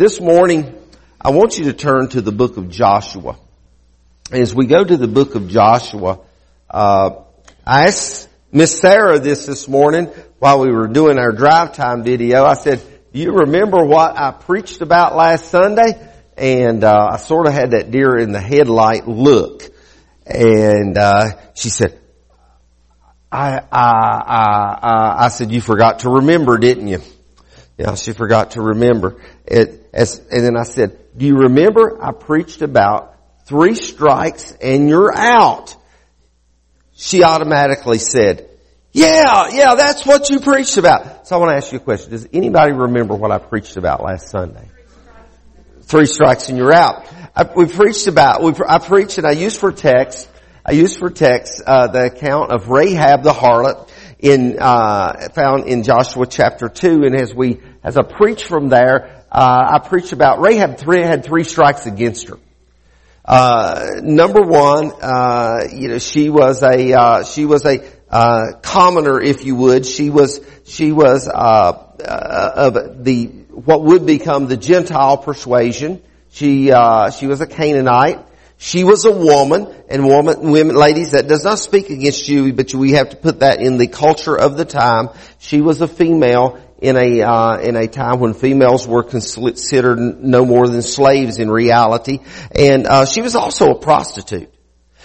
this morning, I want you to turn to the book of Joshua. As we go to the book of Joshua, uh, I asked Miss Sarah this this morning while we were doing our drive time video. I said, "Do you remember what I preached about last Sunday?" And uh, I sort of had that deer in the headlight look, and uh, she said, I, I, I, I said, you forgot to remember, didn't you? Yeah, she forgot to remember. It, as, and then I said, do you remember I preached about three strikes and you're out? She automatically said, yeah, yeah, that's what you preached about. So I want to ask you a question. Does anybody remember what I preached about last Sunday? Three strikes and you're out. I, we preached about, we, I preached and I used for text I used for text uh, the account of Rahab the harlot in uh, found in Joshua chapter two, and as we as I preach from there, uh, I preached about Rahab three had three strikes against her. Uh, number one, uh, you know, she was a uh, she was a commoner, if you would. She was she was of the what would become the Gentile persuasion. She she was a Canaanite. She was a woman, and woman, women, ladies, that does not speak against you, but we have to put that in the culture of the time. She was a female in a uh, in a time when females were considered no more than slaves in reality, and uh, she was also a prostitute.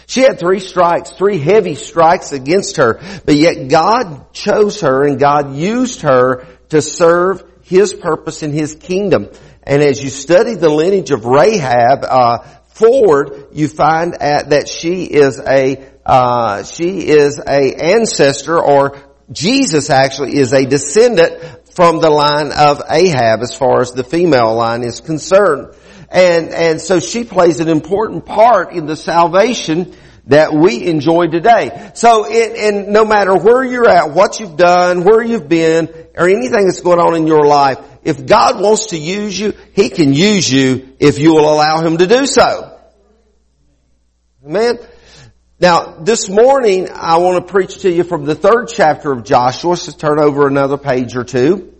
She had three strikes, three heavy strikes against her, but yet God chose her and God used her to serve His purpose in His kingdom. And as you study the lineage of Rahab, uh, forward, you find at, that she is a uh, she is a ancestor, or Jesus actually is a descendant from the line of Rahab, as far as the female line is concerned. And and so she plays an important part in the salvation that we enjoy today. So, it, and no matter where you're at, what you've done, where you've been, or anything that's going on in your life, if God wants to use you, He can use you if you will allow Him to do so. Amen? Now, this morning, I want to preach to you from the third chapter of Joshua. So turn over another page or two.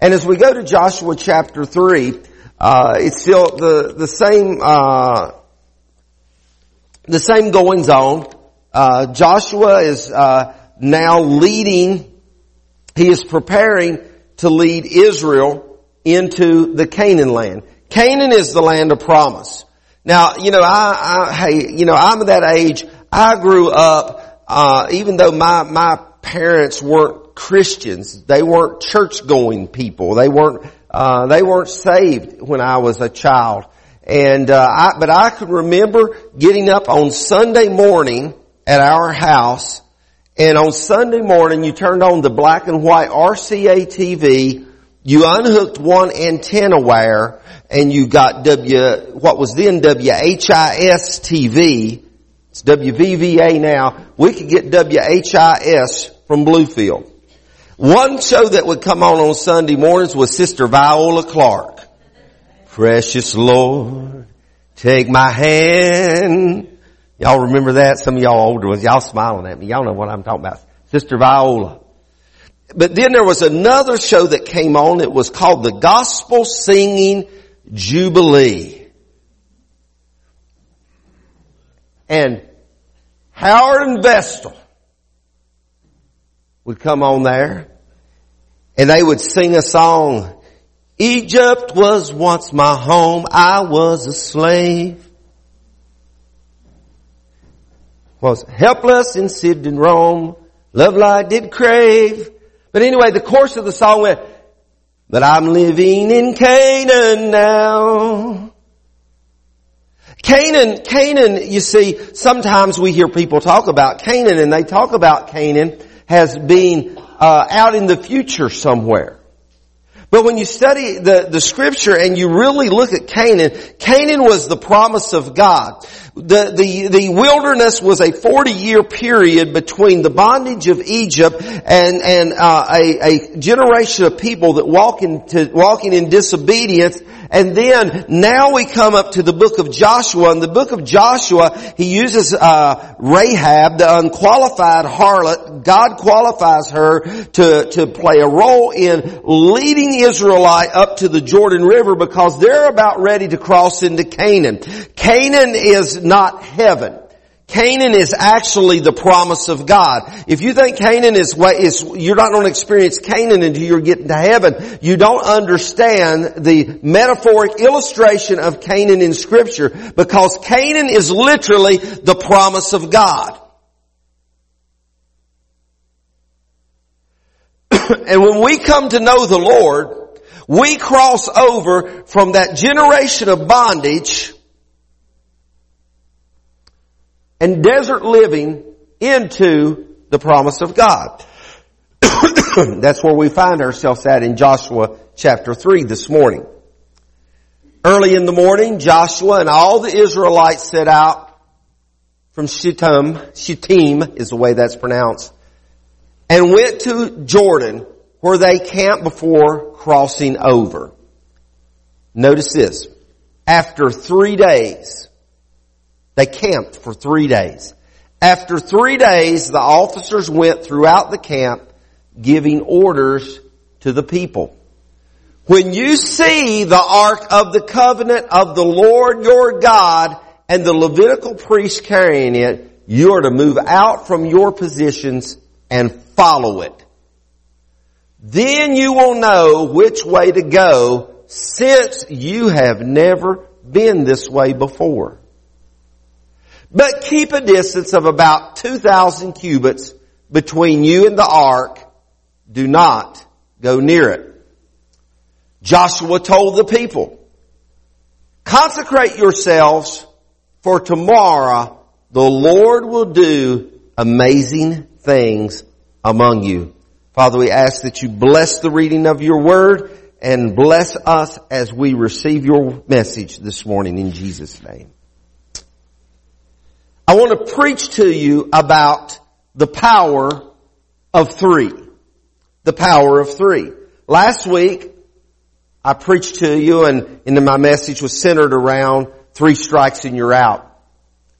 And as we go to Joshua chapter 3, uh, it's still the, the same, uh, the same goings on. Uh, Joshua is, uh, now leading, he is preparing to lead Israel into the Canaan land. Canaan is the land of promise. Now, you know, I, I hey, you know, I'm that age. I grew up, uh, even though my, my parents weren't Christians, they weren't church going people. They weren't, uh, they weren't saved when I was a child. And, uh, I, but I can remember getting up on Sunday morning at our house and on Sunday morning, you turned on the black and white RCA TV, you unhooked one antenna wire, and you got W, what was then WHIS TV. It's WVVA now. We could get WHIS from Bluefield. One show that would come on on Sunday mornings was Sister Viola Clark. Precious Lord, take my hand Y'all remember that? Some of y'all older ones, y'all smiling at me. Y'all know what I'm talking about. Sister Viola. But then there was another show that came on. It was called the Gospel Singing Jubilee. And Howard and Vestal would come on there and they would sing a song. Egypt was once my home. I was a slave. Was helpless in Sid and Rome. Love light did crave. But anyway, the course of the song went, but I'm living in Canaan now. Canaan, Canaan, you see, sometimes we hear people talk about Canaan and they talk about Canaan as being uh, out in the future somewhere. But when you study the, the scripture and you really look at Canaan, Canaan was the promise of God. The, the, the wilderness was a 40 year period between the bondage of Egypt and, and uh, a, a generation of people that walk into, walking in disobedience And then now we come up to the book of Joshua. In the book of Joshua, he uses uh, Rahab, the unqualified harlot. God qualifies her to, to play a role in leading Israelite up to the Jordan River because they're about ready to cross into Canaan. Canaan is not heaven. Canaan is actually the promise of God. If you think Canaan is what is, you're not going to experience Canaan until you're getting to heaven. You don't understand the metaphoric illustration of Canaan in scripture because Canaan is literally the promise of God. and when we come to know the Lord, we cross over from that generation of bondage and desert living into the promise of God. That's where we find ourselves at in Joshua chapter 3 this morning. Early in the morning, Joshua and all the Israelites set out from Shittim, Shittim is the way that's pronounced, and went to Jordan where they camped before crossing over. Notice this. After three days, they camped for three days. After three days, the officers went throughout the camp giving orders to the people. When you see the Ark of the Covenant of the Lord your God and the Levitical priest carrying it, you are to move out from your positions and follow it. Then you will know which way to go since you have never been this way before. But keep a distance of about 2,000 cubits between you and the ark. Do not go near it. Joshua told the people, consecrate yourselves for tomorrow the Lord will do amazing things among you. Father, we ask that you bless the reading of your word and bless us as we receive your message this morning in Jesus' name. I want to preach to you about the power of three. The power of three. Last week, I preached to you and, my message was centered around three strikes and you're out.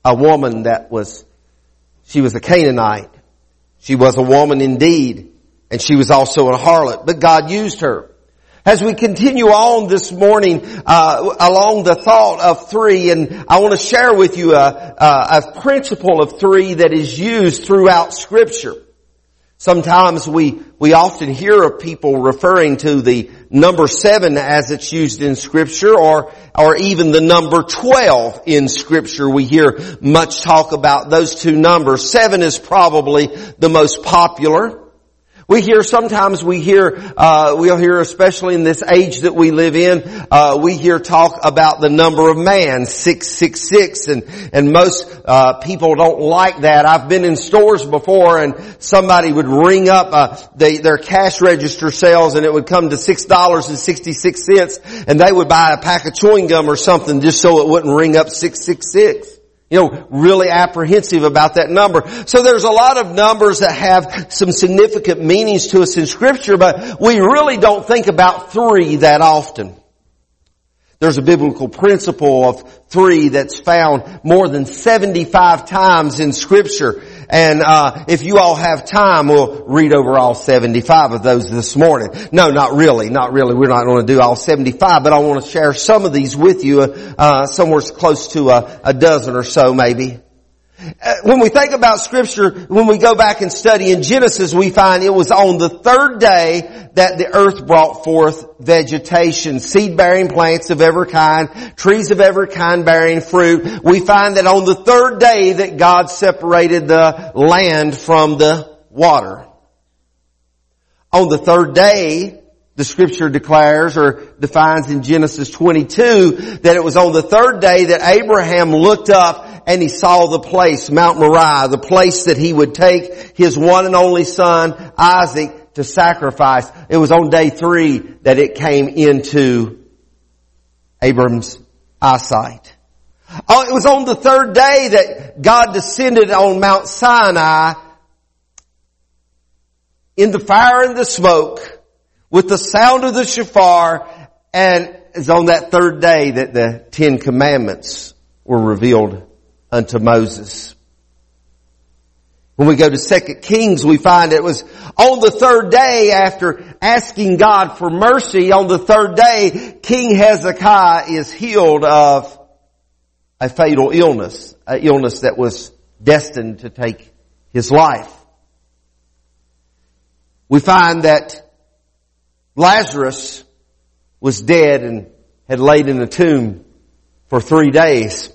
A woman that was, she was a Canaanite. She was a woman indeed. And she was also a harlot, but God used her. As we continue on this morning uh, along the thought of three, and I want to share with you a, a, a principle of three that is used throughout Scripture. Sometimes we, we often hear of people referring to the number seven as it's used in scripture or, or even the number 12 in scripture. We hear much talk about those two numbers. Seven is probably the most popular. We hear sometimes we hear uh, we'll hear especially in this age that we live in uh, we hear talk about the number of man six six six and and most uh, people don't like that. I've been in stores before and somebody would ring up uh, they, their cash register sales and it would come to six dollars and sixty six cents and they would buy a pack of chewing gum or something just so it wouldn't ring up six six six you know, really apprehensive about that number. So there's a lot of numbers that have some significant meanings to us in scripture, but we really don't think about three that often. There's a biblical principle of three that's found more than 75 times in scripture. And uh, if you all have time, we'll read over all 75 of those this morning. No, not really, not really. We're not going to do all 75, but I want to share some of these with you, uh, somewhere close to a, a dozen or so maybe. Uh, when we think about scripture, when we go back and study in Genesis, we find it was on the third day that the earth brought forth vegetation, seed-bearing plants of every kind, trees of every kind bearing fruit. We find that on the third day that God separated the land from the water. On the third day, the scripture declares or defines in Genesis 22 that it was on the third day that Abraham looked up and he saw the place, Mount Moriah, the place that he would take his one and only son, Isaac, to sacrifice. It was on day three that it came into Abram's eyesight. Oh, it was on the third day that God descended on Mount Sinai in the fire and the smoke with the sound of the shofar and is on that third day that the Ten Commandments were revealed unto Moses. When we go to Second Kings, we find it was on the third day after asking God for mercy, on the third day, King Hezekiah is healed of a fatal illness, an illness that was destined to take his life. We find that Lazarus was dead and had laid in a tomb for three days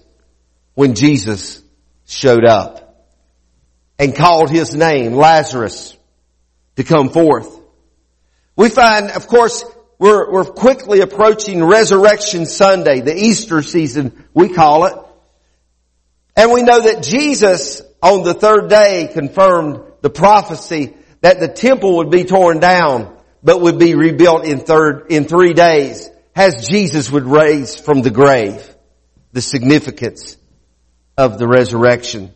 when Jesus showed up and called his name, Lazarus, to come forth. We find, of course, we're, we're quickly approaching Resurrection Sunday, the Easter season, we call it. And we know that Jesus, on the third day, confirmed the prophecy that the temple would be torn down, but would be rebuilt in third, in three days, as Jesus would raise from the grave. The significance of the resurrection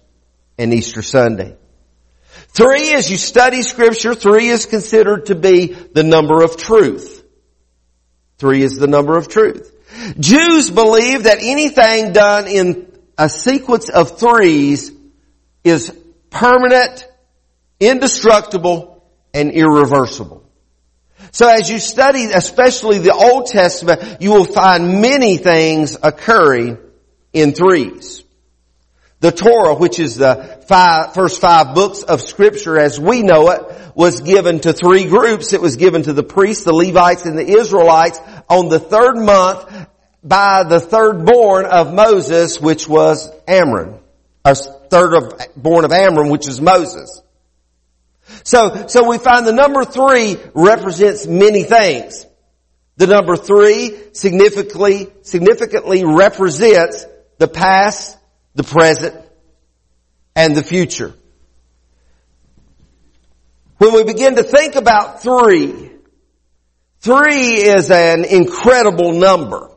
and Easter Sunday. Three, as you study scripture, three is considered to be the number of truth. Three is the number of truth. Jews believe that anything done in a sequence of threes is permanent, indestructible, and irreversible. So as you study, especially the Old Testament, you will find many things occurring in threes. The Torah, which is the five, first five books of scripture as we know it, was given to three groups. It was given to the priests, the Levites, and the Israelites on the third month by the third born of Moses, which was Amram. A third of, born of Amram, which is Moses. So, so we find the number three represents many things. The number three significantly, significantly represents the past, the present, and the future. When we begin to think about three, three is an incredible number.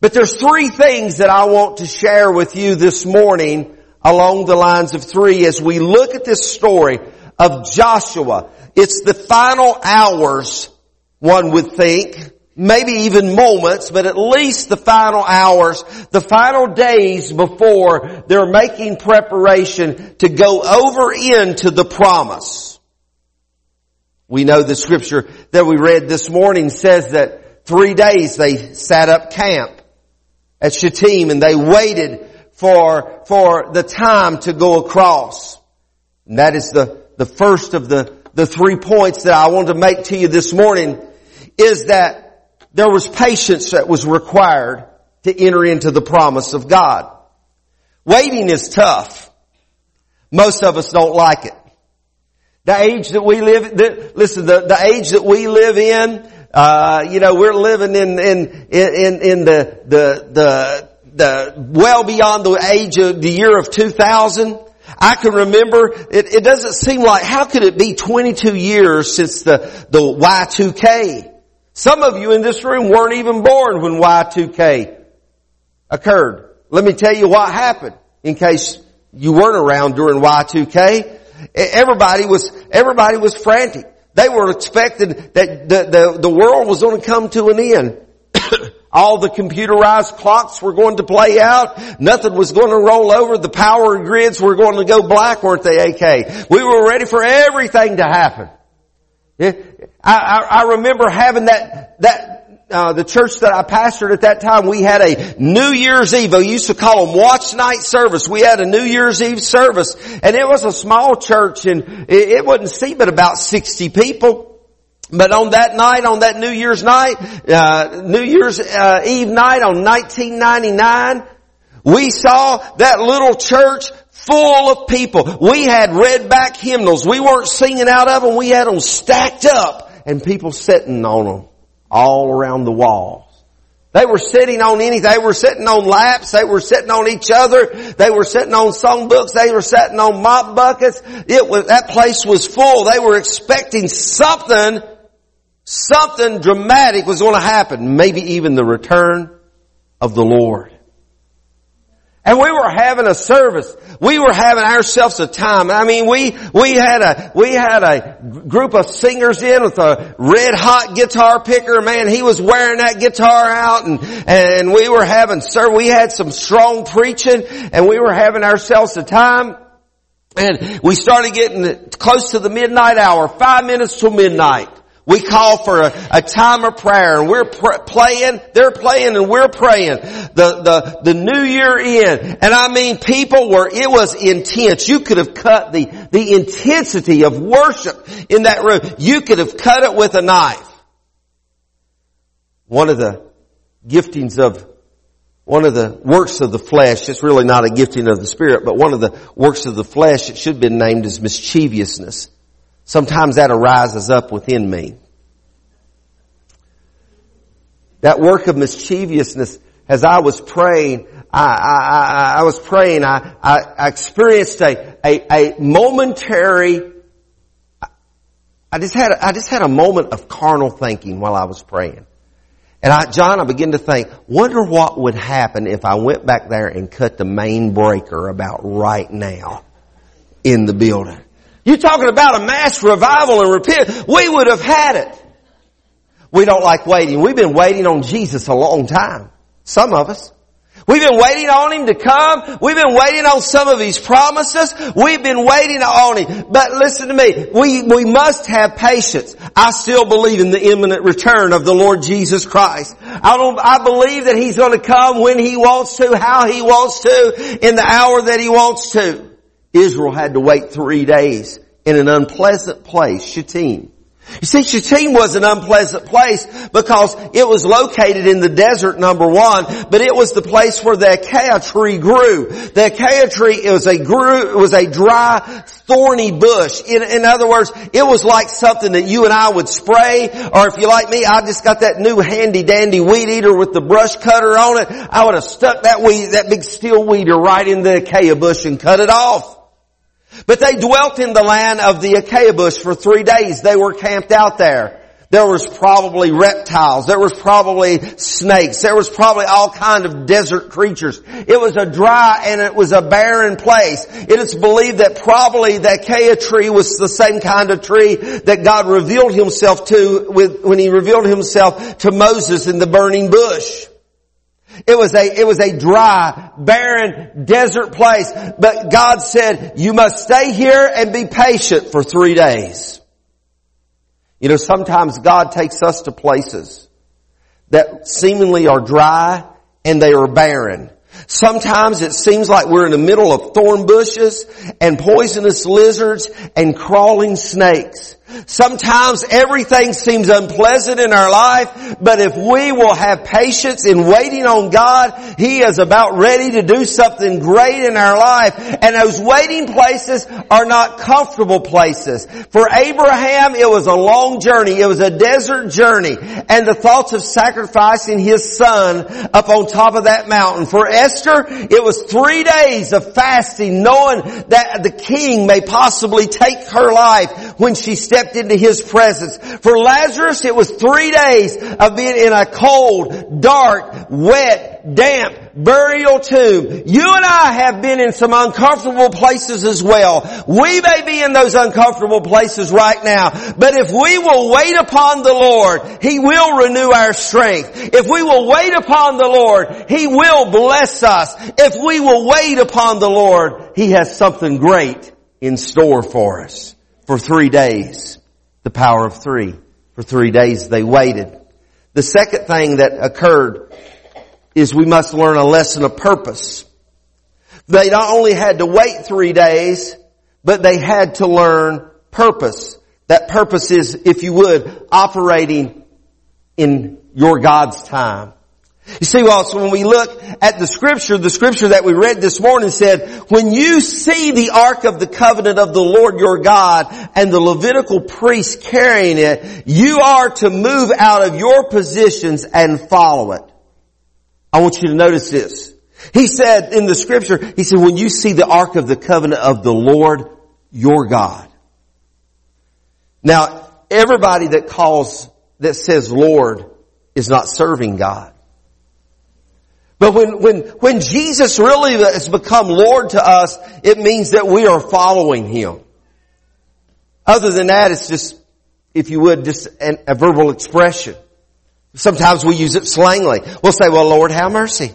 But there's three things that I want to share with you this morning along the lines of three as we look at this story of Joshua. It's the final hours, one would think, maybe even moments, but at least the final hours, the final days before they're making preparation to go over into the promise. We know the scripture that we read this morning says that three days they sat up camp at Shittim and they waited for, for the time to go across. And that is the, the first of the, the three points that I want to make to you this morning is that there was patience that was required to enter into the promise of God. Waiting is tough. Most of us don't like it. The age that we live, the, listen, the, the age that we live in, uh, you know, we're living in, in, in, in the, the, the, the, well beyond the age of the year of 2000. I can remember, it, it doesn't seem like, how could it be 22 years since the, the Y2K? Some of you in this room weren't even born when Y2K occurred. Let me tell you what happened in case you weren't around during Y2K. Everybody was, everybody was frantic. They were expecting that the, the, the world was going to come to an end. All the computerized clocks were going to play out. Nothing was going to roll over. The power grids were going to go black, weren't they, AK? We were ready for everything to happen. I, I, I remember having that, that, uh, the church that I pastored at that time, we had a New Year's Eve. We used to call them watch night service. We had a New Year's Eve service and it was a small church and it, it wouldn't seat but about 60 people. But on that night, on that New Year's night, uh, New Year's uh, Eve night on 1999, we saw that little church full of people. We had red back hymnals. We weren't singing out of them. We had them stacked up and people sitting on them all around the walls. They were sitting on anything. They were sitting on laps. They were sitting on each other. They were sitting on songbooks. They were sitting on mop buckets. It was, that place was full. They were expecting something, something dramatic was going to happen. Maybe even the return of the Lord. And we were having a service. We were having ourselves a time. I mean, we, we had a, we had a group of singers in with a red hot guitar picker. Man, he was wearing that guitar out and, and we were having, sir, we had some strong preaching and we were having ourselves a time. And we started getting close to the midnight hour, five minutes till midnight. We call for a, a time of prayer and we're pr- playing, they're playing and we're praying. The, the, the new year in. And I mean people were, it was intense. You could have cut the, the intensity of worship in that room. You could have cut it with a knife. One of the giftings of one of the works of the flesh, it's really not a gifting of the spirit, but one of the works of the flesh, it should have been named as mischievousness. Sometimes that arises up within me. That work of mischievousness, as I was praying, I, I, I, I was praying, I, I, experienced a, a, a momentary, I just had, I just had a moment of carnal thinking while I was praying. And I, John, I began to think, wonder what would happen if I went back there and cut the main breaker about right now in the building. You talking about a mass revival and repent? We would have had it. We don't like waiting. We've been waiting on Jesus a long time. Some of us. We've been waiting on Him to come. We've been waiting on some of His promises. We've been waiting on Him. But listen to me. We, we must have patience. I still believe in the imminent return of the Lord Jesus Christ. I don't, I believe that He's going to come when He wants to, how He wants to, in the hour that He wants to. Israel had to wait three days in an unpleasant place, Shittim. You see, Shittim was an unpleasant place because it was located in the desert, number one, but it was the place where the acacia tree grew. The acacia tree, was a grew, was a dry, thorny bush. In, in other words, it was like something that you and I would spray, or if you like me, I just got that new handy dandy weed eater with the brush cutter on it. I would have stuck that weed, that big steel weeder right in the acacia bush and cut it off. But they dwelt in the land of the acacia bush for three days. They were camped out there. There was probably reptiles. There was probably snakes. There was probably all kind of desert creatures. It was a dry and it was a barren place. It is believed that probably the acacia tree was the same kind of tree that God revealed himself to with, when he revealed himself to Moses in the burning bush. It was a, it was a dry, barren, desert place. But God said, you must stay here and be patient for three days. You know, sometimes God takes us to places that seemingly are dry and they are barren. Sometimes it seems like we're in the middle of thorn bushes and poisonous lizards and crawling snakes. Sometimes everything seems unpleasant in our life, but if we will have patience in waiting on God, He is about ready to do something great in our life. And those waiting places are not comfortable places. For Abraham, it was a long journey. It was a desert journey. And the thoughts of sacrificing his son up on top of that mountain. For Esther, it was three days of fasting knowing that the king may possibly take her life when she stepped into His presence. For Lazarus, it was three days of being in a cold, dark, wet, damp, burial tomb. You and I have been in some uncomfortable places as well. We may be in those uncomfortable places right now, but if we will wait upon the Lord, He will renew our strength. If we will wait upon the Lord, He will bless us. If we will wait upon the Lord, He has something great in store for us for three days. The power of three. For three days they waited. The second thing that occurred is we must learn a lesson of purpose. They not only had to wait three days, but they had to learn purpose. That purpose is, if you would, operating in your God's time. You see, well, so when we look at the scripture, the scripture that we read this morning said, when you see the ark of the covenant of the Lord your God and the Levitical priest carrying it, you are to move out of your positions and follow it. I want you to notice this. He said in the scripture, he said, when you see the ark of the covenant of the Lord your God. Now, everybody that calls, that says Lord is not serving God. But when, when, when Jesus really has become Lord to us, it means that we are following Him. Other than that, it's just, if you would, just an, a verbal expression. Sometimes we use it slangly. We'll say, well, Lord, have mercy.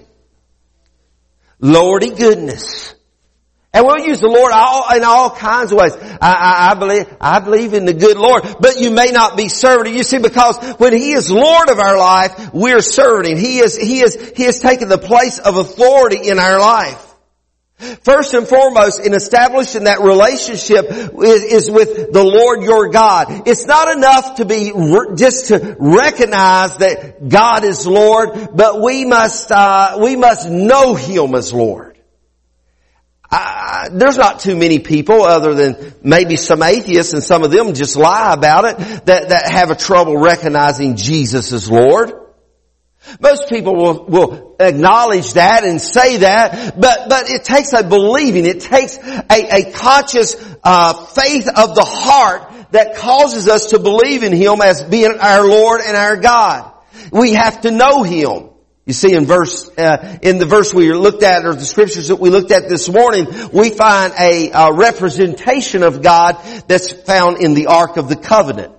Lordy goodness. And we'll use the Lord all, in all kinds of ways. I, I, I, believe, I believe in the good Lord, but you may not be serving. You see, because when He is Lord of our life, we're serving. He is, He is, He has taken the place of authority in our life. First and foremost, in establishing that relationship is, with the Lord your God. It's not enough to be just to recognize that God is Lord, but we must uh, we must know Him as Lord. I, there's not too many people other than maybe some atheists and some of them just lie about it that, that have a trouble recognizing Jesus as Lord. Most people will, will acknowledge that and say that, but, but it takes a believing, it takes a, a conscious uh, faith of the heart that causes us to believe in Him as being our Lord and our God. We have to know Him. You see in verse, uh, in the verse we looked at, or the scriptures that we looked at this morning, we find a, a representation of God that's found in the Ark of the Covenant.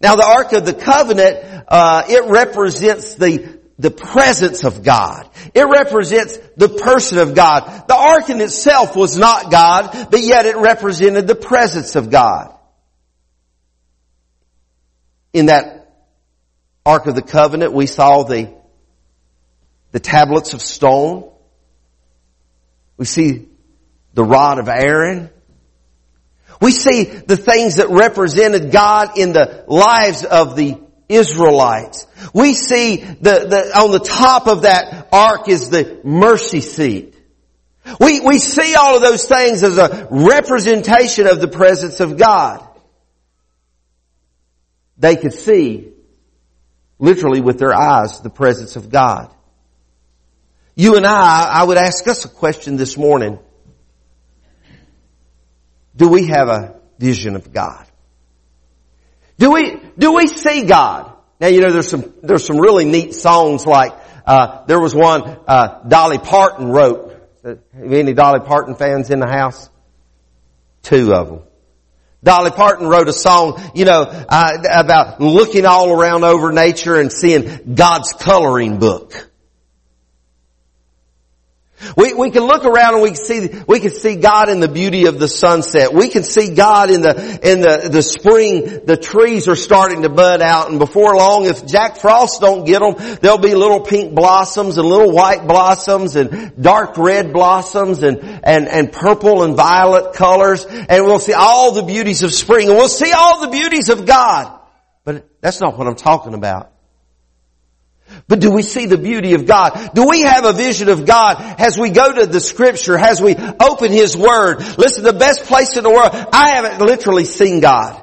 Now the Ark of the Covenant, uh, it represents the the presence of God. It represents the person of God. The ark in itself was not God, but yet it represented the presence of God. In that Ark of the Covenant, we saw the, the tablets of stone. We see the rod of Aaron. We see the things that represented God in the lives of the Israelites. We see the, the, on the top of that ark is the mercy seat. We, we see all of those things as a representation of the presence of God. They could see, literally with their eyes, the presence of God. You and I, I would ask us a question this morning. Do we have a vision of God? Do we, do we see God? Now, you know, there's some, there's some really neat songs like, uh, there was one, uh, Dolly Parton wrote. Any Dolly Parton fans in the house? Two of them. Dolly Parton wrote a song, you know, uh, about looking all around over nature and seeing God's coloring book. We, we can look around and we can see, we can see God in the beauty of the sunset. We can see God in the, in the, the spring, the trees are starting to bud out and before long, if Jack Frost don't get them, there'll be little pink blossoms and little white blossoms and dark red blossoms and, and, and purple and violet colors and we'll see all the beauties of spring and we'll see all the beauties of God. But that's not what I'm talking about. But do we see the beauty of God? Do we have a vision of God as we go to the scripture, as we open His Word? Listen, the best place in the world, I haven't literally seen God.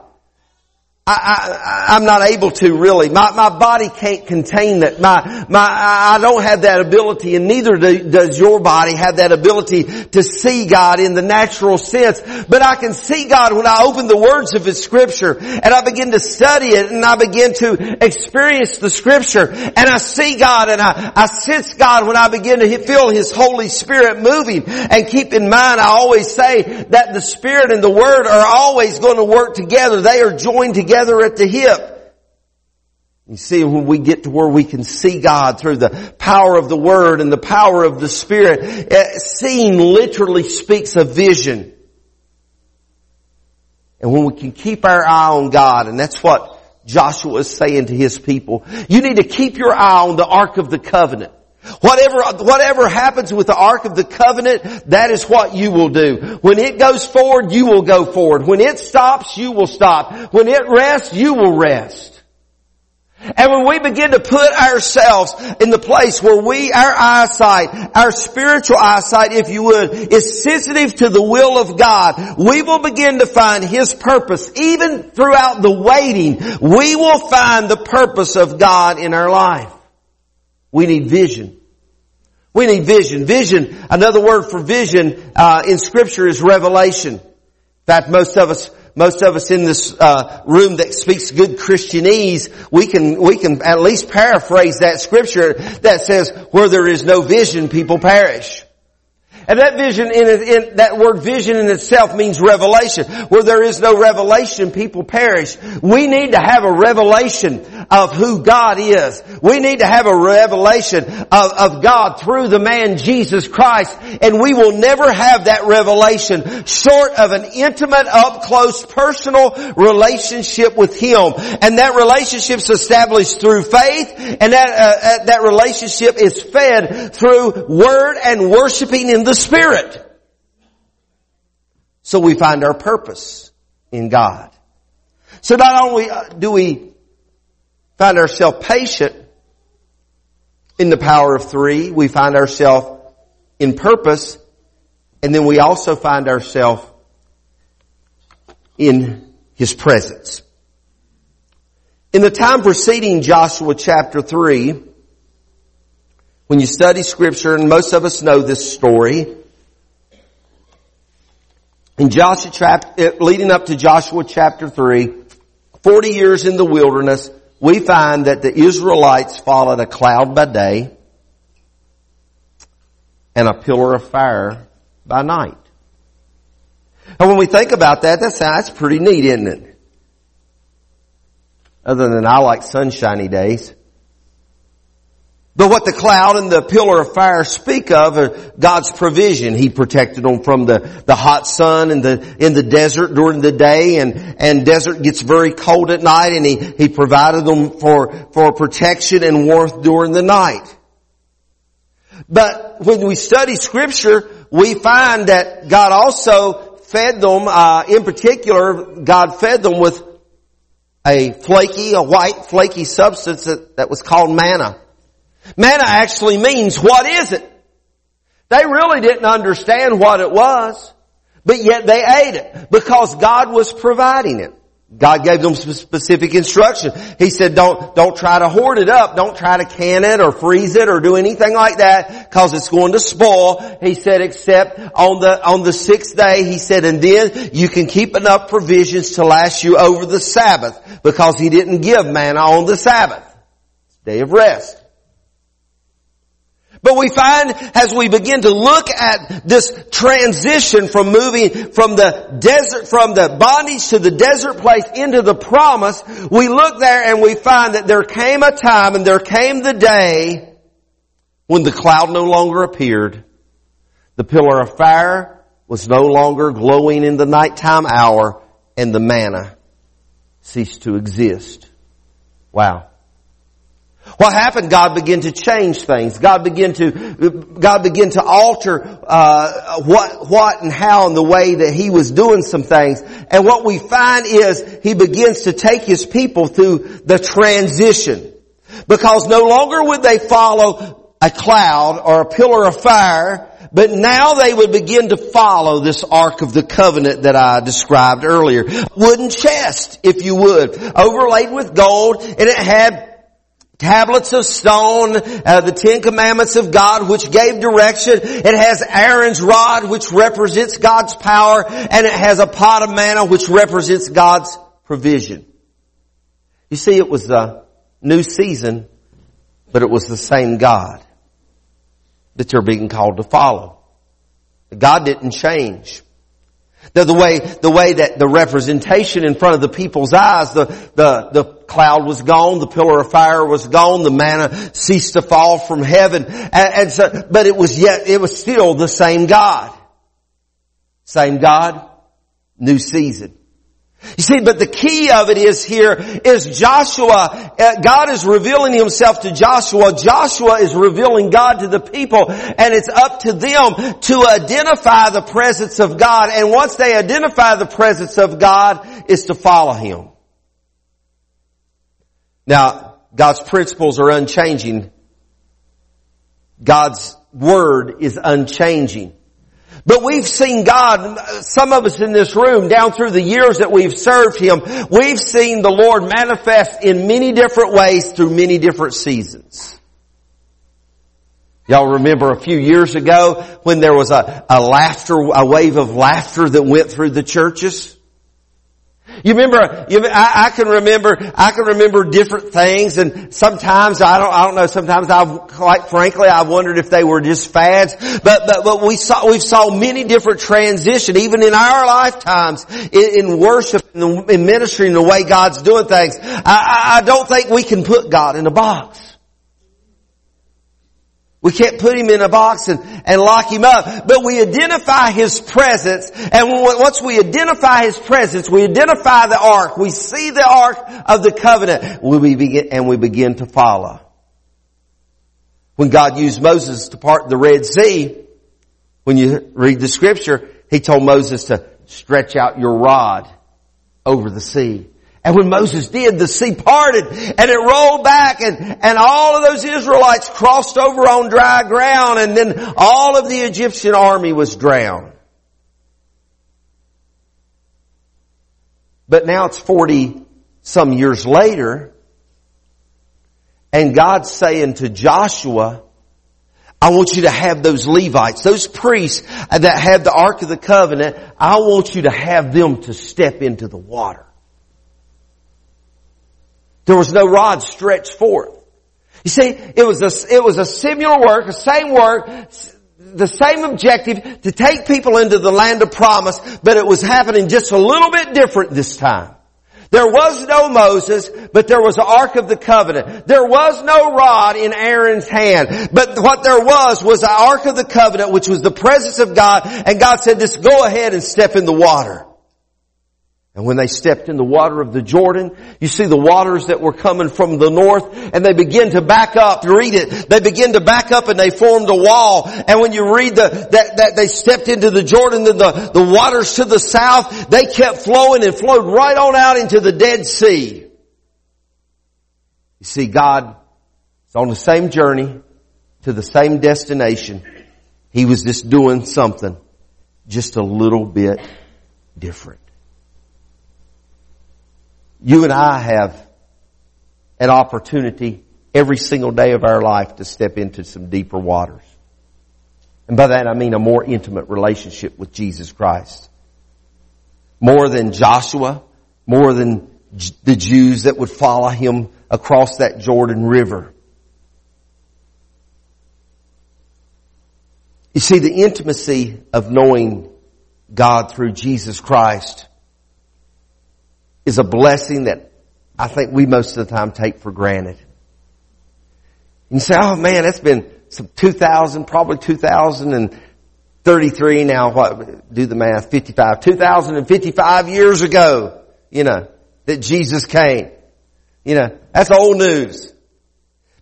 I, am not able to really. My, my body can't contain that. My, my, I don't have that ability and neither do, does your body have that ability to see God in the natural sense. But I can see God when I open the words of His scripture and I begin to study it and I begin to experience the scripture and I see God and I, I sense God when I begin to feel His Holy Spirit moving. And keep in mind, I always say that the Spirit and the Word are always going to work together. They are joined together together at the hip. You see, when we get to where we can see God through the power of the Word and the power of the Spirit, eh, seeing literally speaks of vision. And when we can keep our eye on God, and that's what Joshua is saying to his people, you need to keep your eye on the Ark of the Covenant. Whatever, whatever happens with the Ark of the Covenant, that is what you will do. When it goes forward, you will go forward. When it stops, you will stop. When it rests, you will rest. And when we begin to put ourselves in the place where we, our eyesight, our spiritual eyesight, if you would, is sensitive to the will of God, we will begin to find His purpose. Even throughout the waiting, we will find the purpose of God in our life. We need vision. We need vision. Vision, another word for vision uh, in Scripture is revelation. In fact, most of us most of us in this uh, room that speaks good Christianese, we can we can at least paraphrase that scripture that says, "Where there is no vision, people perish." And that vision in, in, that word vision in itself means revelation. Where there is no revelation, people perish. We need to have a revelation of who God is. We need to have a revelation of, of God through the man Jesus Christ. And we will never have that revelation short of an intimate, up close, personal relationship with Him. And that relationship is established through faith and that, uh, uh that relationship is fed through word and worshiping in the Spirit. So we find our purpose in God. So not only uh, do we find ourselves patient in the power of three, we find ourselves in purpose, and then we also find ourselves in His presence. In the time preceding Joshua chapter 3, when you study scripture, and most of us know this story, in Joshua chapter, eh, leading up to Joshua chapter 3, 40 years in the wilderness, we find that the Israelites followed a cloud by day and a pillar of fire by night. And when we think about that, that's, that's pretty neat, isn't it? Other than I like sunshiny days. But what the cloud and the pillar of fire speak of are God's provision. He protected them from the, the hot sun and the, in the desert during the day and, and desert gets very cold at night and he, he provided them for, for protection and warmth during the night. But when we study scripture, we find that God also fed them, uh, in particular, God fed them with a flaky, a white flaky substance that, that was called manna. Manna actually means what is it? They really didn't understand what it was, but yet they ate it because God was providing it. God gave them specific instruction. He said, don't, don't try to hoard it up. Don't try to can it or freeze it or do anything like that because it's going to spoil. He said, except on the, on the sixth day, he said, and then you can keep enough provisions to last you over the Sabbath because he didn't give manna on the Sabbath. Day of rest. But we find as we begin to look at this transition from moving from the desert, from the bondage to the desert place into the promise, we look there and we find that there came a time and there came the day when the cloud no longer appeared. The pillar of fire was no longer glowing in the nighttime hour and the manna ceased to exist. Wow. What happened? God began to change things. God began to, God began to alter, uh, what, what and how and the way that He was doing some things. And what we find is He begins to take His people through the transition. Because no longer would they follow a cloud or a pillar of fire, but now they would begin to follow this Ark of the Covenant that I described earlier. Wooden chest, if you would, overlaid with gold, and it had tablets of stone, uh, the Ten Commandments of God, which gave direction. It has Aaron's rod, which represents God's power, and it has a pot of manna, which represents God's provision. You see, it was a new season, but it was the same God that you're being called to follow. God didn't change. The, the way, the way that the representation in front of the people's eyes, the, the, the cloud was gone, the pillar of fire was gone, the manna ceased to fall from heaven, and, and so, but it was yet, it was still the same God. Same God, new season. You see, but the key of it is here is Joshua, uh, God is revealing himself to Joshua. Joshua is revealing God to the people and it's up to them to identify the presence of God. And once they identify the presence of God, is to follow Him. Now, God's principles are unchanging. God's Word is unchanging. But we've seen God, some of us in this room, down through the years that we've served Him, we've seen the Lord manifest in many different ways through many different seasons. Y'all remember a few years ago when there was a, a laughter, a wave of laughter that went through the churches? You remember, you, I, I, can remember, I can remember different things and sometimes, I don't, I don't know, sometimes I've, quite frankly, I wondered if they were just fads, but, but, but we saw, we've saw many different transition, even in our lifetimes, in, in worship, in, the, in ministry, in the way God's doing things. I, I don't think we can put God in a box. We can't put him in a box and, and lock him up, but we identify his presence, and once we identify his presence, we identify the ark, we see the ark of the covenant, we begin, and we begin to follow. When God used Moses to part the Red Sea, when you read the scripture, he told Moses to stretch out your rod over the sea. And when Moses did, the sea parted and it rolled back and, and all of those Israelites crossed over on dry ground and then all of the Egyptian army was drowned. But now it's 40 some years later and God's saying to Joshua, I want you to have those Levites, those priests that have the Ark of the Covenant, I want you to have them to step into the water. There was no rod stretched forth. You see, it was a, it was a similar work, the same work, the same objective to take people into the land of promise, but it was happening just a little bit different this time. There was no Moses, but there was the Ark of the Covenant. There was no rod in Aaron's hand, but what there was was the Ark of the Covenant, which was the presence of God, and God said, just go ahead and step in the water. And when they stepped in the water of the Jordan, you see the waters that were coming from the north and they begin to back up. Read it. They begin to back up and they formed a wall. And when you read the, that, that they stepped into the Jordan then the, the waters to the south, they kept flowing and flowed right on out into the Dead Sea. You see, God is on the same journey to the same destination. He was just doing something just a little bit different you and I have an opportunity every single day of our life to step into some deeper waters. And by that I mean a more intimate relationship with Jesus Christ. More than Joshua, more than the Jews that would follow him across that Jordan River. You see, the intimacy of knowing God through Jesus Christ is a blessing that I think we most of the time take for granted. You say, oh man, that's been some 2000, probably 2033 now, what, do the math, 55, 2055 years ago, you know, that Jesus came. You know, that's old news.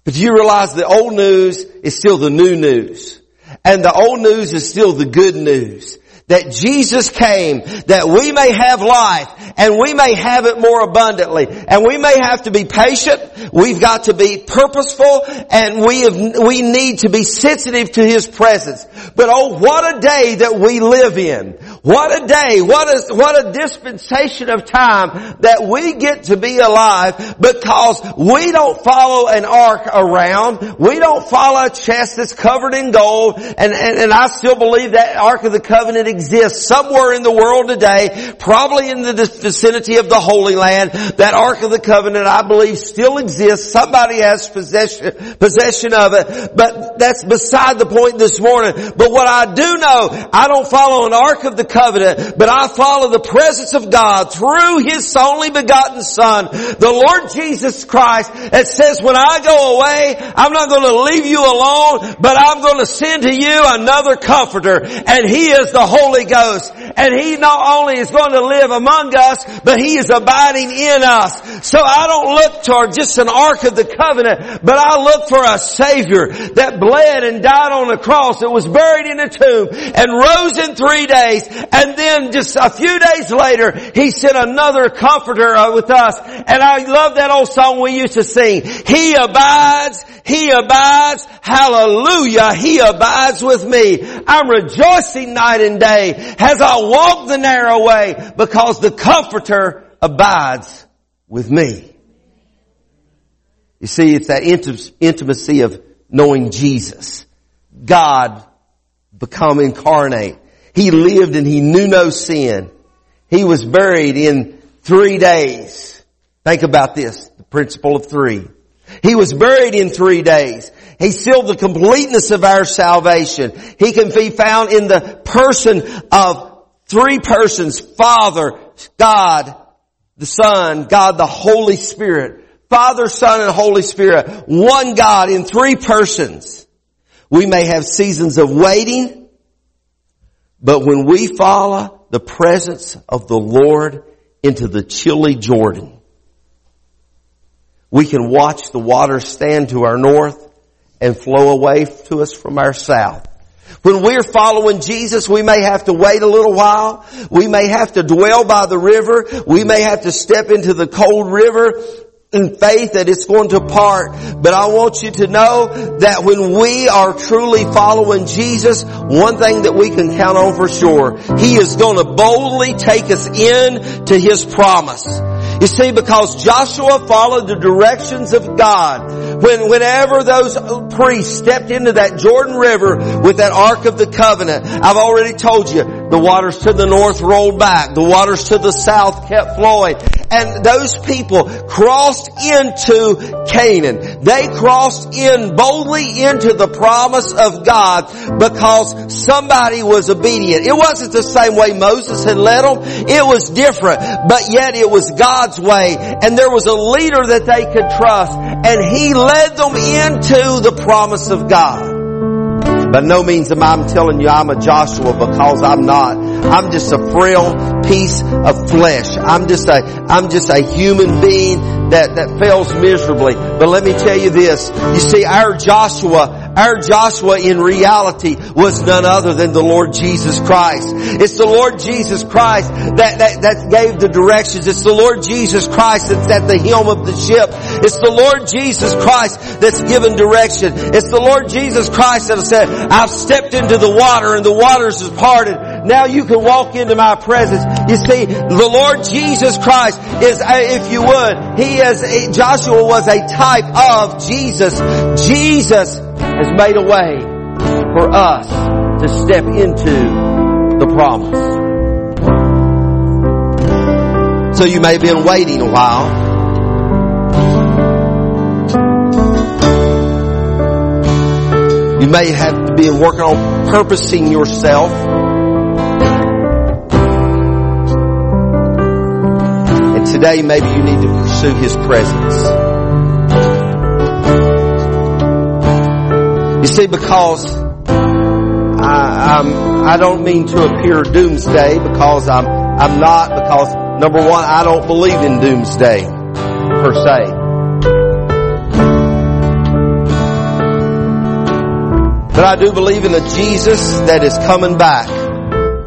But you realize the old news is still the new news. And the old news is still the good news that Jesus came that we may have life and we may have it more abundantly. And we may have to be patient. We've got to be purposeful and we have, we need to be sensitive to His presence. But oh, what a day that we live in. What a day. What a, what a dispensation of time that we get to be alive because we don't follow an ark around. We don't follow a chest that's covered in gold. And, and, and I still believe that Ark of the Covenant exists somewhere in the world today, probably in the vicinity of the Holy Land. That Ark of the Covenant, I believe, still exists. Somebody has possession, possession of it, but that's beside the point this morning. But what I do know, I don't follow an Ark of the Covenant, but I follow the presence of God through His only begotten Son, the Lord Jesus Christ, that says when I go away, I'm not going to leave you alone, but I'm going to send to you another comforter, and He is the Holy Holy Ghost. And He not only is going to live among us, but He is abiding in us. So I don't look toward just an Ark of the Covenant, but I look for a Savior that bled and died on the cross, that was buried in a tomb, and rose in three days, and then just a few days later, He sent another Comforter uh, with us. And I love that old song we used to sing. He abides, He abides, hallelujah, He abides with me. I'm rejoicing night and day as I walk the narrow way because the comforter abides with me. You see, it's that intimacy of knowing Jesus. God become incarnate. He lived and he knew no sin. He was buried in three days. Think about this, the principle of three. He was buried in three days. He sealed the completeness of our salvation. He can be found in the person of three persons, Father, God, the Son, God the Holy Spirit. Father, Son, and Holy Spirit. One God in three persons. We may have seasons of waiting, but when we follow the presence of the Lord into the chilly Jordan, we can watch the water stand to our north and flow away to us from our south. When we're following Jesus, we may have to wait a little while. We may have to dwell by the river. We may have to step into the cold river in faith that it's going to part. But I want you to know that when we are truly following Jesus, one thing that we can count on for sure, He is going to boldly take us in to His promise. You see, because Joshua followed the directions of God. When, whenever those priests stepped into that Jordan River with that Ark of the Covenant, I've already told you, the waters to the north rolled back. The waters to the south kept flowing. And those people crossed into Canaan. They crossed in boldly into the promise of God because somebody was obedient. It wasn't the same way Moses had led them. It was different. But yet it was God's way. And there was a leader that they could trust. And he led them into the promise of God. By no means am I telling you I'm a Joshua because I'm not. I'm just a frail piece of flesh. I'm just a, I'm just a human being that, that fails miserably. But let me tell you this. You see, our Joshua our Joshua in reality was none other than the Lord Jesus Christ. It's the Lord Jesus Christ that, that, that gave the directions. It's the Lord Jesus Christ that's at the helm of the ship. It's the Lord Jesus Christ that's given direction. It's the Lord Jesus Christ that said, I've stepped into the water and the waters is parted. Now you can walk into my presence. You see, the Lord Jesus Christ is, if you would, he is, Joshua was a type of Jesus. Jesus has made a way for us to step into the promise. So you may have been waiting a while. You may have been working on purposing yourself. And today maybe you need to pursue His presence. You see, because I, I'm, I don't mean to appear doomsday because I'm, I'm not because number one, I don't believe in doomsday per se. But I do believe in a Jesus that is coming back.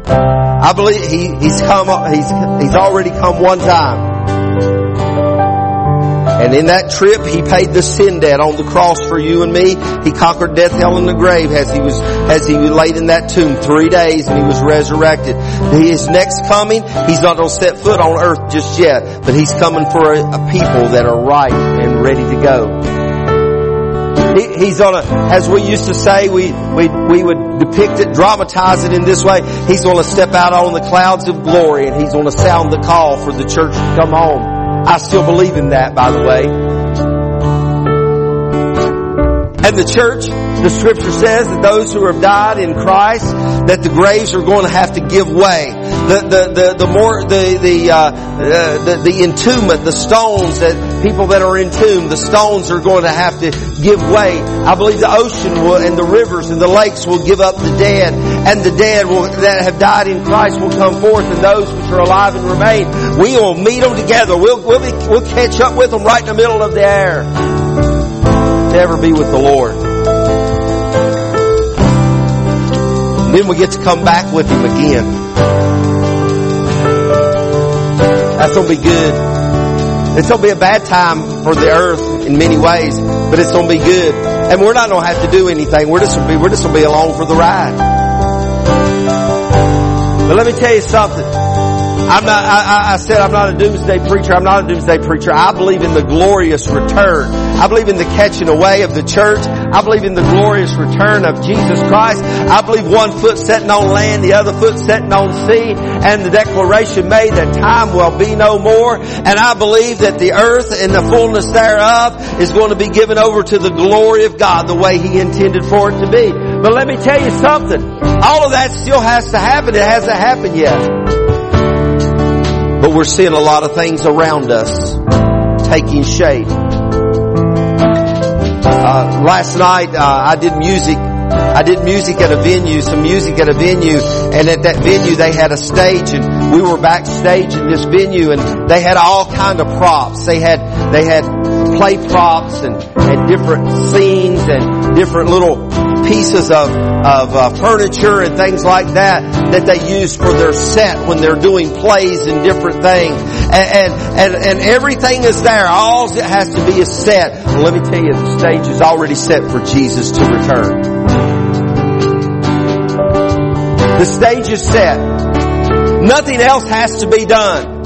I believe he, he's come, he's, he's already come one time. And in that trip, He paid the sin debt on the cross for you and me. He conquered death, hell, and the grave as He was, as He laid in that tomb three days and He was resurrected. His next coming, He's not going to set foot on earth just yet, but He's coming for a, a people that are right and ready to go. He, he's on a, as we used to say, we, we, we would depict it, dramatize it in this way. He's going to step out on the clouds of glory and He's going to sound the call for the church to come home. I still believe in that, by the way. And the church, the scripture says that those who have died in Christ, that the graves are going to have to give way. The, the, the, the more, the, the, uh, uh, the, the entombment, the stones that people that are entombed, the stones are going to have to give way. I believe the ocean will, and the rivers and the lakes will give up the dead, and the dead will, that have died in Christ will come forth, and those which are alive and remain, we will meet them together. We'll, we'll, be, we'll catch up with them right in the middle of the air to ever be with the Lord. Then we get to come back with Him again. That's gonna be good. It's gonna be a bad time for the earth in many ways, but it's gonna be good. And we're not gonna have to do anything. We're just gonna be, we're just gonna be along for the ride. But let me tell you something. I'm not, I, I said I'm not a doomsday preacher. I'm not a doomsday preacher. I believe in the glorious return. I believe in the catching away of the church. I believe in the glorious return of Jesus Christ. I believe one foot setting on land, the other foot setting on sea, and the declaration made that time will be no more. And I believe that the earth and the fullness thereof is going to be given over to the glory of God the way He intended for it to be. But let me tell you something. All of that still has to happen. It hasn't happened yet. We're seeing a lot of things around us taking shape. Uh, last night, uh, I did music I did music at a venue, some music at a venue, and at that venue they had a stage and we were backstage in this venue and they had all kind of props. They had, they had play props and, and different scenes and different little pieces of, of uh, furniture and things like that that they use for their set when they're doing plays and different things. And, and, and, everything is there. All it has to be is set. Well, let me tell you, the stage is already set for Jesus to return. The stage is set. Nothing else has to be done.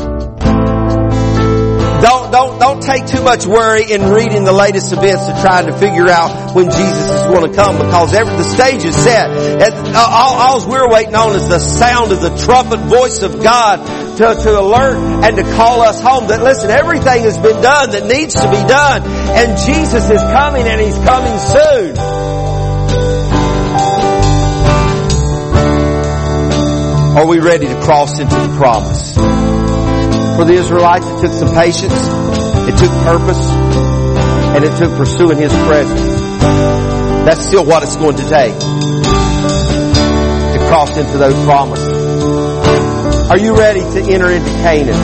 Don't, don't, don't take too much worry in reading the latest events and trying to figure out when Jesus is going to come because every, the stage is set. And uh, all, all we're waiting on is the sound of the trumpet voice of God to, to alert and to call us home that listen, everything has been done that needs to be done and Jesus is coming and He's coming soon. Are we ready to cross into the promise? For the Israelites, it took some patience, it took purpose, and it took pursuing His presence. That's still what it's going to take to cross into those promises. Are you ready to enter into Canaan?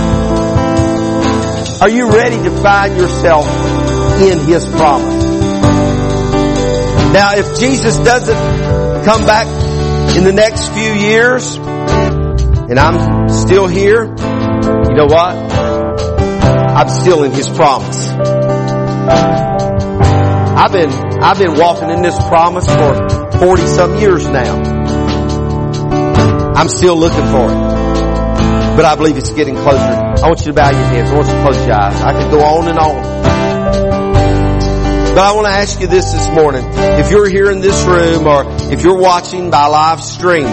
Are you ready to find yourself in His promise? Now, if Jesus doesn't come back in the next few years, and I'm still here, you know what? I'm still in His promise. I've been, I've been walking in this promise for 40 some years now. I'm still looking for it. But I believe it's getting closer. I want you to bow your heads. I want you to close your eyes. I could go on and on. But I want to ask you this this morning. If you're here in this room or if you're watching by live stream,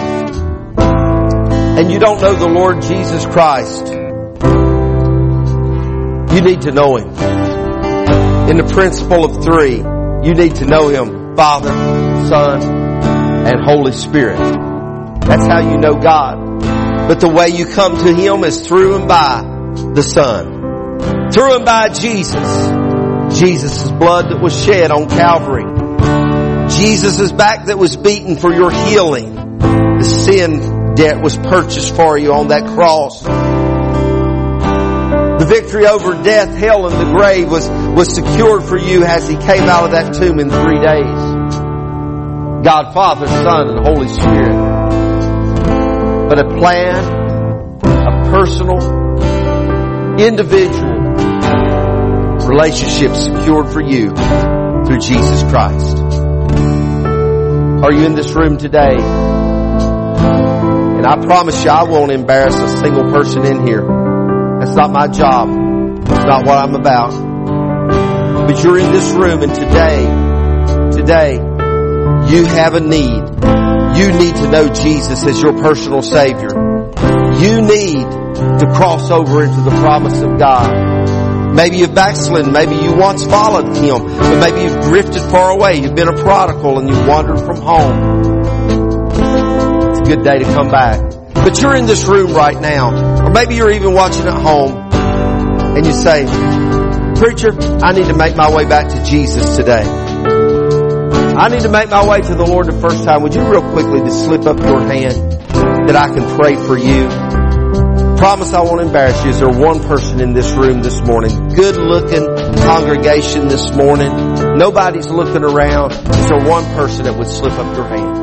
and you don't know the Lord Jesus Christ, you need to know Him. In the principle of three, you need to know Him, Father, Son, and Holy Spirit. That's how you know God. But the way you come to Him is through and by the Son. Through and by Jesus. Jesus' blood that was shed on Calvary. Jesus' back that was beaten for your healing. The sin debt was purchased for you on that cross. The victory over death, hell, and the grave was, was secured for you as He came out of that tomb in three days. God, Father, Son, and Holy Spirit. But a plan, a personal, individual relationship secured for you through Jesus Christ. Are you in this room today? And I promise you, I won't embarrass a single person in here. That's not my job. It's not what I'm about. But you're in this room and today, today, you have a need. You need to know Jesus as your personal Savior. You need to cross over into the promise of God. Maybe you've backslidden. Maybe you once followed Him, but maybe you've drifted far away. You've been a prodigal and you've wandered from home It's a good day to come back. But you're in this room right now, or maybe you're even watching at home, and you say, Preacher, I need to make my way back to Jesus today. I need to make my way to the Lord the first time. Would you real quickly just slip up your hand that I can pray for you? Promise I won't embarrass you. Is there one person in this room this morning? Good looking congregation this morning. Nobody's looking around. Is there one person that would slip up your hand?